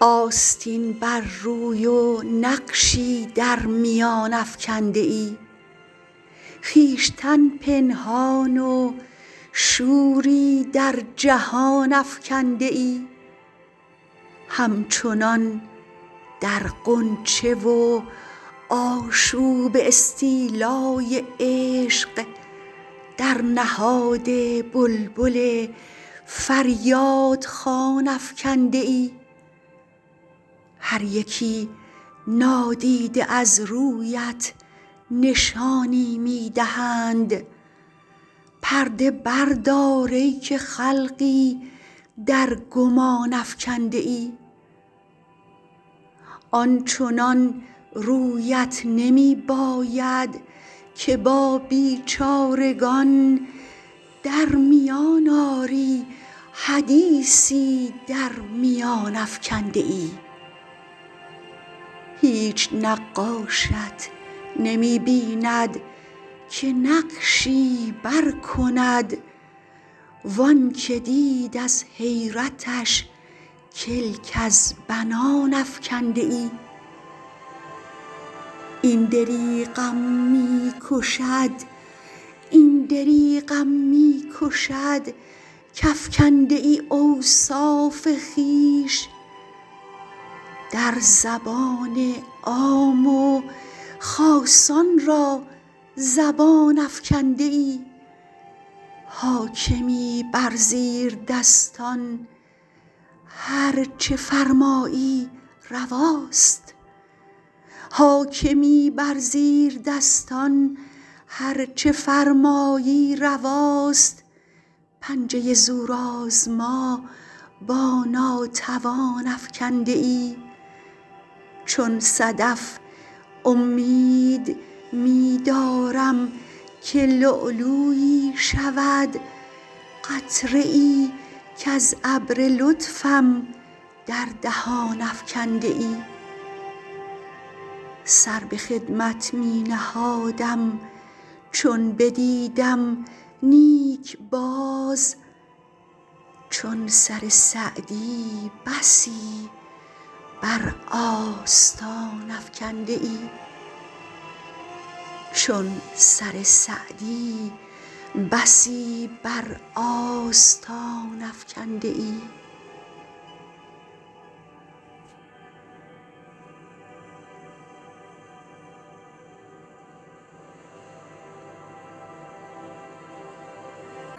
آستین بر روی و نقشی در میان افکنده ای. خویشتن پنهان و شوری در جهان افکنده ای. همچنان در غنچه و آشوب استیلای عشق در نهاد بلبل فریادخوان افکنده ای. هر یکی نادیده از رویت نشانی می دهند. پرده بردار ای که خلقی در گمان افکنده ای. آنچنان رویت نمی باید که با بیچارگان در میان آری حدیثی در میان افکنده ای. هیچ نقاشت نمی بیند که نقشی برکند وانکه دید از حیرتش کلک از بنان افکنده ای. این دریغم می کشد کافکنده ای اوصاف خویش در زبان عام و خاصان را زبان افکنده ای. حاکمی بر زیردستان هر چه فرمایی رواست. پنجه زورآزما با ناتوان افکنده ای. چون صدف امید می دارم که لؤلؤیی شود. قطره ای کز ابر لطفم در دهان افکنده ای سر به خدمت می نهادم چون بدیدم نیک باز چون سر سعدی بسی بر آستان افکنده ای.